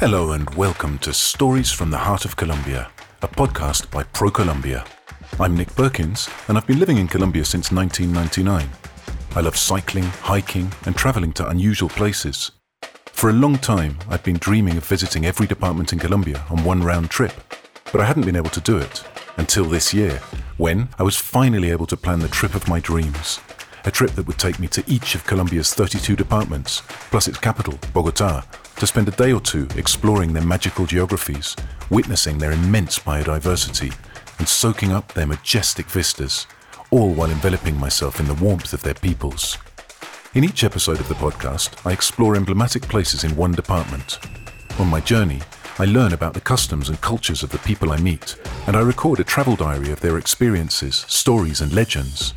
Hello and welcome to Stories from the Heart of Colombia, a podcast by ProColombia. I'm Nick Perkins, and I've been living in Colombia since 1999. I love cycling, hiking, and traveling to unusual places. For a long time, I'd been dreaming of visiting every department in Colombia on one round trip, but I hadn't been able to do it until this year, when I was finally able to plan the trip of my dreams. A trip that would take me to each of Colombia's 32 departments, plus its capital, Bogota, to spend a day or two exploring their magical geographies, witnessing their immense biodiversity, and soaking up their majestic vistas, all while enveloping myself in the warmth of their peoples. In each episode of the podcast, I explore emblematic places in one department. On my journey, I learn about the customs and cultures of the people I meet, and I record a travel diary of their experiences, stories, and legends.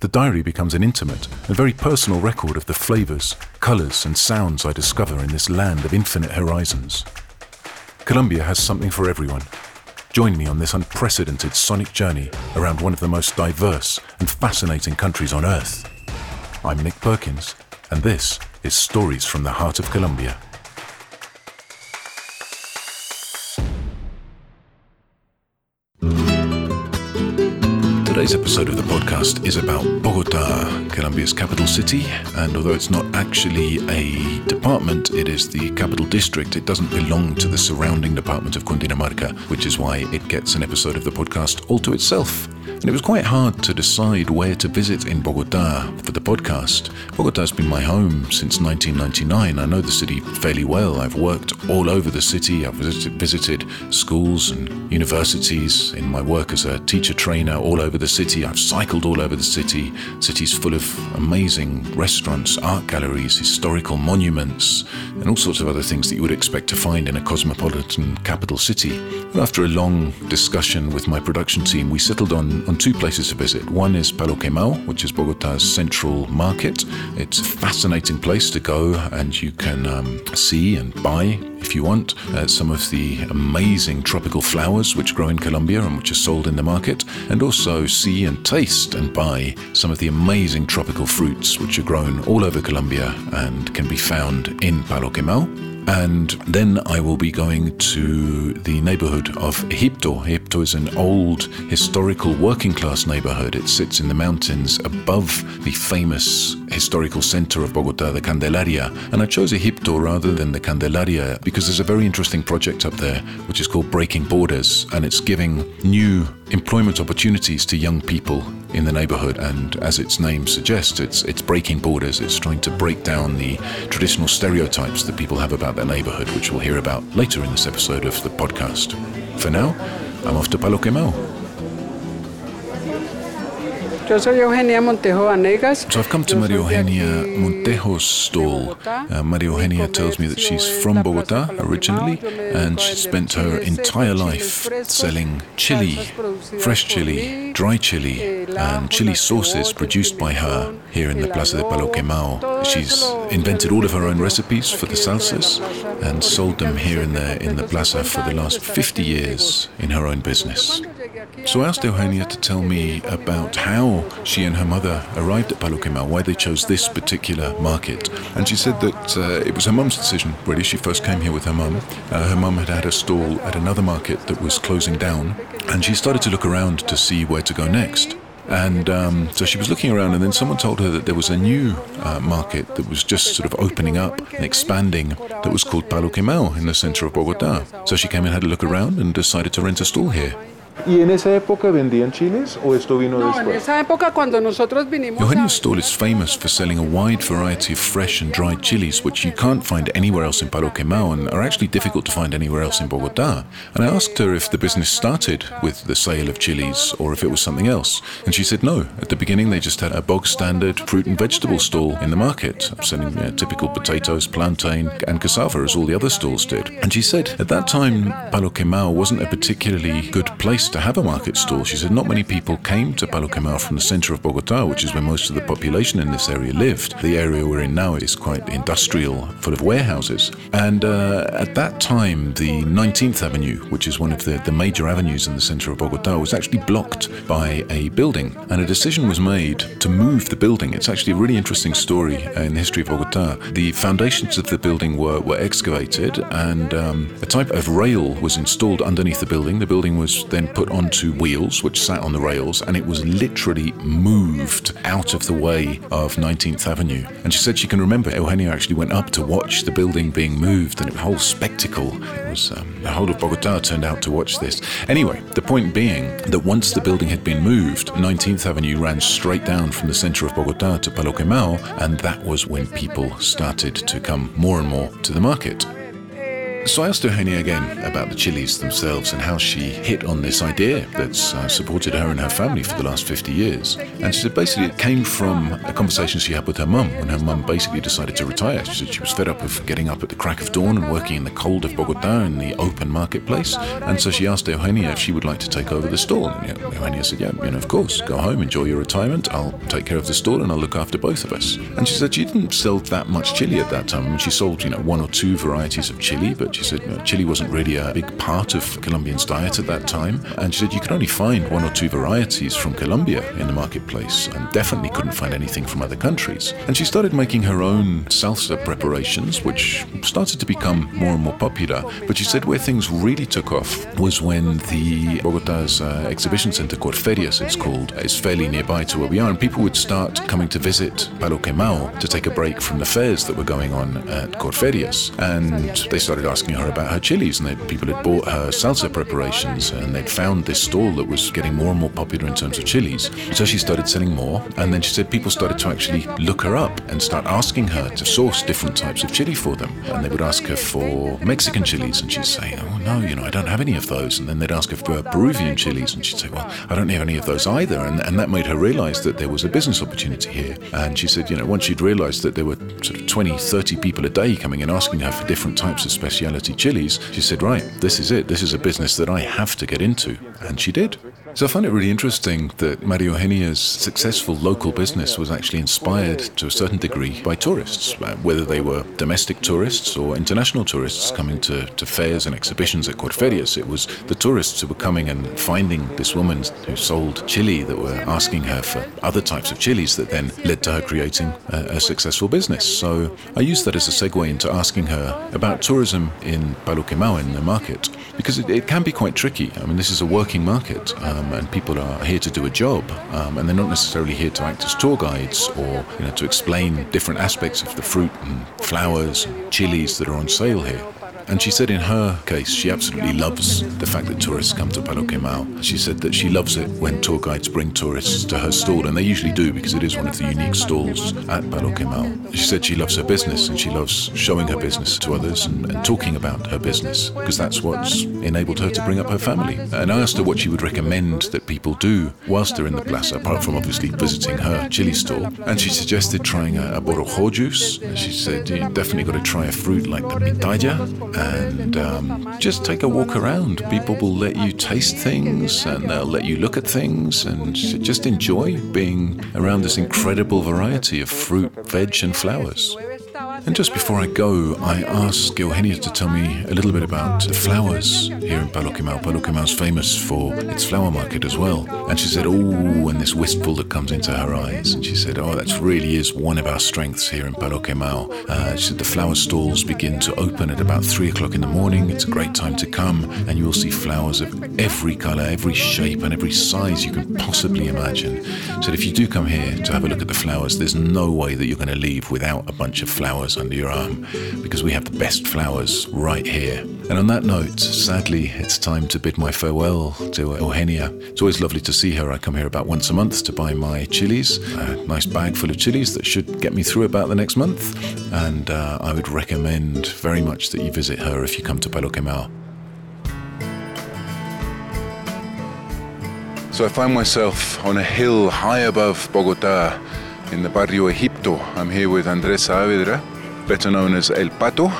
The diary becomes an intimate and very personal record of the flavors, colors, and sounds I discover in this land of infinite horizons. Colombia has something for everyone. Join me on this unprecedented sonic journey around one of the most diverse and fascinating countries on Earth. I'm Nick Perkins, and this is Stories from the Heart of Colombia. Today's episode of the podcast is about Bogota, Colombia's capital city. And although it's not actually a department, it is the capital district. It doesn't belong to the surrounding department of Cundinamarca, which is why it gets an episode of the podcast all to itself. And it was quite hard to decide where to visit in Bogota for the podcast. Bogota has been my home since 1999. I know the city fairly well. I've worked all over the city. I've visited, visited schools and universities in my work as a teacher trainer all over the city. I've cycled all over the city. City's full of amazing restaurants, art galleries, historical monuments, and all sorts of other things that you would expect to find in a cosmopolitan capital city. But after a long discussion with my production team, we settled on on two places to visit. One is Palo Quemao, which is Bogota's central market. It's a fascinating place to go, and you can um, see and buy, if you want, uh, some of the amazing tropical flowers which grow in Colombia and which are sold in the market, and also see and taste and buy some of the amazing tropical fruits which are grown all over Colombia and can be found in Palo Quemao. And then I will be going to the neighborhood of Egipto. Egipto is an old historical working class neighborhood. It sits in the mountains above the famous historical center of Bogota, the Candelaria. And I chose Egipto rather than the Candelaria because there's a very interesting project up there which is called Breaking Borders and it's giving new employment opportunities to young people in the neighborhood. And as its name suggests, it's, it's breaking borders. It's trying to break down the traditional stereotypes that people have about their neighborhood, which we'll hear about later in this episode of the podcast. For now, I'm off to Palo Quemao. Yo soy Eugenia Montejo Vanegas. So I've come to Maria Eugenia Montejo's stall. Uh, Maria Eugenia tells me that she's from Bogota originally and she spent her entire life selling chili, fresh chili, dry chili, and chili sauces produced by her here in the Plaza de Palo Quemao. She's invented all of her own recipes for the salsas and sold them here in the, in the plaza for the last 50 years in her own business. So I asked Eugenia to tell me about how she and her mother arrived at Palo Quemao, why they chose this particular market. And she said that uh, it was her mum's decision, really. She first came here with her mum. Uh, her mum had had a stall at another market that was closing down, and she started to look around to see where to go next. And um, so she was looking around, and then someone told her that there was a new uh, market that was just sort of opening up and expanding that was called Palo Quemao in the center of Bogota. So she came and had a look around and decided to rent a stall here. ¿Y en esa época vendían chiles o esto vino No, en después? esa época cuando nosotros vinimos Eugenia's a- stall is famous for selling a wide variety of fresh and dried chilies, which you can't find anywhere else in Palo Quemao and are actually difficult to find anywhere else in Bogota. And I asked her if the business started with the sale of chilies or if it was something else. And she said no. At the beginning, they just had a bog standard fruit and vegetable stall in the market, selling uh, typical potatoes, plantain, and cassava as all the other stalls did. And she said at that time, Palo Quemao wasn't a particularly good place to have a market stall. She said not many people came to Palo from the center of Bogota, which is where most of the population in this area lived. The area we're in now is quite industrial, full of warehouses. And uh, at that time, the 19th Avenue, which is one of the, the major avenues in the center of Bogota, was actually blocked by a building. And a decision was made to move the building. It's actually a really interesting story in the history of Bogota. The foundations of the building were, were excavated, and um, a type of rail was installed underneath the building. The building was then put onto wheels, which sat on the rails, and it was literally moved out of the way of 19th Avenue. And she said she can remember Eugenia actually went up to watch the building being moved, and it was a whole spectacle. It was um, the whole of Bogota turned out to watch this. Anyway, the point being that once the building had been moved, 19th Avenue ran straight down from the center of Bogota to Palo Quemao, and that was when people started to come more and more to the market. So I asked Eugenia again about the chilies themselves and how she hit on this idea that's uh, supported her and her family for the last 50 years. And she said basically it came from a conversation she had with her mum when her mum basically decided to retire. She said she was fed up of getting up at the crack of dawn and working in the cold of Bogota in the open marketplace. And so she asked Eugenia if she would like to take over the stall. And said, yeah, you know, of course, go home, enjoy your retirement. I'll take care of the stall and I'll look after both of us. And she said she didn't sell that much chili at that time. I mean, she sold, you know, one or two varieties of chili, but she said you know, chili wasn't really a big part of Colombians' diet at that time. And she said you could only find one or two varieties from Colombia in the marketplace and definitely couldn't find anything from other countries. And she started making her own salsa preparations, which started to become more and more popular. But she said where things really took off was when the Bogota's uh, exhibition center, Corferias it's called, is fairly nearby to where we are. And people would start coming to visit Palo Quemao to take a break from the fairs that were going on at Corferias. And they started asking her about her chilies, and they, people had bought her salsa preparations, and they'd found this stall that was getting more and more popular in terms of chilies. So she started selling more, and then she said people started to actually look her up and start asking her to source different types of chili for them. And they would ask her for Mexican chilies, and she'd say, "Oh no, you know, I don't have any of those." And then they'd ask her for Peruvian chilies, and she'd say, "Well, I don't have any of those either." And, and that made her realize that there was a business opportunity here. And she said, you know, once she'd realized that there were sort of 20, 30 people a day coming and asking her for different types of specialty chilies, she said, right, this is it. This is a business that I have to get into. And she did. So I find it really interesting that Maria Eugenia's successful local business was actually inspired to a certain degree by tourists, uh, whether they were domestic tourists or international tourists coming to, to fairs and exhibitions at Corferias. It was the tourists who were coming and finding this woman who sold chili that were asking her for other types of chilies that then led to her creating a, a successful business. So I used that as a segue into asking her about tourism in Palo Quemao in the market because it, it can be quite tricky. I mean, this is a working market. Um, and people are here to do a job, um, and they're not necessarily here to act as tour guides or you know to explain different aspects of the fruit and flowers and chilies that are on sale here. And she said in her case, she absolutely loves the fact that tourists come to Palo Quemao. She said that she loves it when tour guides bring tourists to her stall, and they usually do because it is one of the unique stalls at Palo Quemao. She said she loves her business and she loves showing her business to others and, and talking about her business because that's what's enabled her to bring up her family. And I asked her what she would recommend that people do whilst they're in the plaza, apart from obviously visiting her chili stall. And she suggested trying a, a borojo juice. She said, you definitely got to try a fruit like the pitaya and um, just take a walk around. People will let you taste things and they'll let you look at things and just enjoy being around this incredible variety of fruit, veg, and flowers. And just before I go, I asked Eugenia to tell me a little bit about the flowers here in Palokimau. Quemao. Palo Quemao's famous for its flower market as well. And she said, oh, and this wistful that comes into her eyes. And she said, oh, that really is one of our strengths here in Palo Quemao. Uh, she said the flower stalls begin to open at about three o'clock in the morning. It's a great time to come, and you will see flowers of every color, every shape, and every size you can possibly imagine. So if you do come here to have a look at the flowers, there's no way that you're going to leave without a bunch of flowers under your arm because we have the best flowers right here. And on that note, sadly, it's time to bid my farewell to Eugenia. It's always lovely to see her. I come here about once a month to buy my chilies, a nice bag full of chilies that should get me through about the next month. And uh, I would recommend very much that you visit her if you come to Palo Quemao. So I find myself on a hill high above Bogota in the Barrio Egipto. I'm here with Andres Saavedra, better known as El Pato.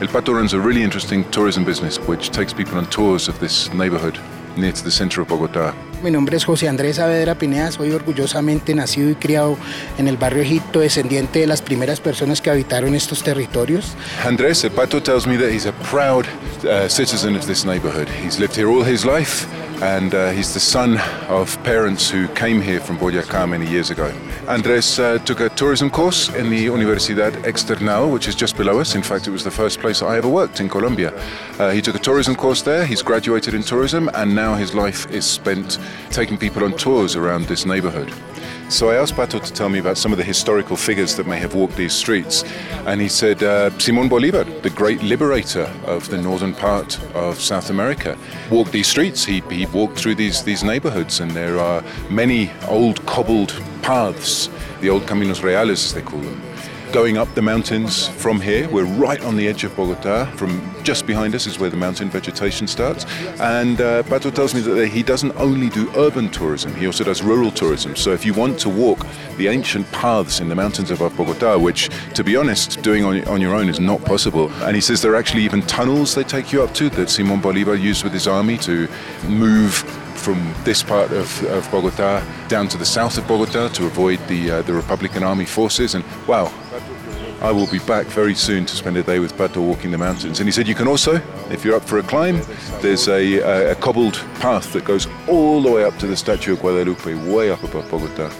El Pato runs a really interesting tourism business which takes people on tours of this neighborhood. near to the center of Bogota. Mi nombre es José Andrés Saavedra Pineda, soy orgullosamente nacido y criado en el barrio Egipto, descendiente de las primeras personas que habitaron estos territorios. Andrés, Pato tells me that he's a proud uh, citizen of this neighborhood. He's lived here all his life and uh, he's the son of parents who came here from Boyacá many years ago. Andres uh, took a tourism course in the Universidad Externado, which is just below us. In fact, it was the first place I ever worked in Colombia. Uh, he took a tourism course there, he's graduated in tourism, and now his life is spent taking people on tours around this neighborhood. So I asked Pato to tell me about some of the historical figures that may have walked these streets. And he said uh, Simon Bolivar, the great liberator of the northern part of South America, walked these streets. He, he walked through these, these neighborhoods, and there are many old cobbled paths, the old Caminos Reales, as they call them going up the mountains from here. We're right on the edge of Bogota. From just behind us is where the mountain vegetation starts. And uh, Pato tells me that he doesn't only do urban tourism, he also does rural tourism. So if you want to walk the ancient paths in the mountains of Bogota, which, to be honest, doing on, on your own is not possible. And he says there are actually even tunnels they take you up to that Simon Bolivar used with his army to move from this part of, of Bogota down to the south of Bogota to avoid the, uh, the Republican Army forces. And wow, I will be back very soon to spend a day with Pato walking the mountains. And he said you can also, if you're up for a climb, there's a, a, a cobbled path that goes all the way up to the statue of Guadalupe, way up above Bogota.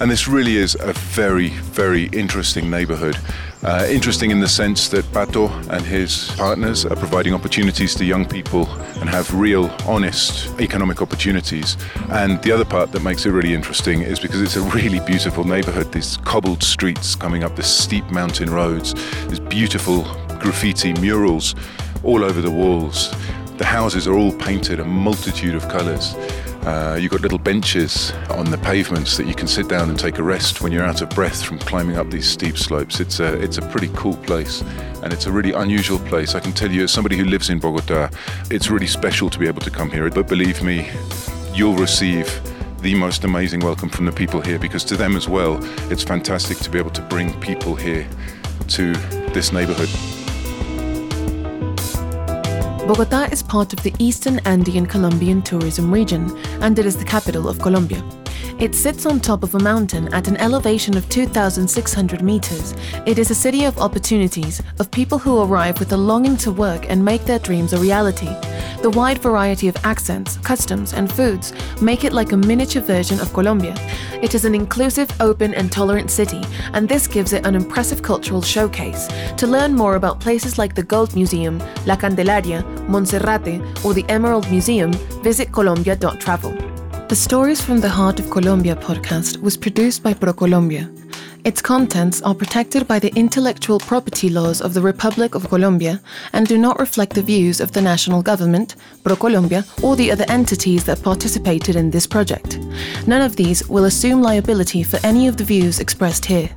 And this really is a very, very interesting neighborhood. Uh, interesting in the sense that Pato and his partners are providing opportunities to young people and have real, honest economic opportunities. And the other part that makes it really interesting is because it's a really beautiful neighborhood. These cobbled streets coming up the steep mountain roads, these beautiful graffiti murals all over the walls. The houses are all painted a multitude of colors. Uh, you've got little benches on the pavements that you can sit down and take a rest when you're out of breath from climbing up these steep slopes. It's a, it's a pretty cool place and it's a really unusual place. I can tell you, as somebody who lives in Bogota, it's really special to be able to come here. But believe me, you'll receive the most amazing welcome from the people here because to them as well, it's fantastic to be able to bring people here to this neighborhood. Bogota is part of the Eastern Andean Colombian tourism region, and it is the capital of Colombia. It sits on top of a mountain at an elevation of 2,600 meters. It is a city of opportunities, of people who arrive with a longing to work and make their dreams a reality. The wide variety of accents, customs, and foods make it like a miniature version of Colombia. It is an inclusive, open, and tolerant city, and this gives it an impressive cultural showcase. To learn more about places like the Gold Museum, La Candelaria, Monserrate, or the Emerald Museum, visit colombia.travel. The Stories from the Heart of Colombia podcast was produced by ProColombia. Its contents are protected by the intellectual property laws of the Republic of Colombia and do not reflect the views of the national government, ProColombia, or the other entities that participated in this project. None of these will assume liability for any of the views expressed here.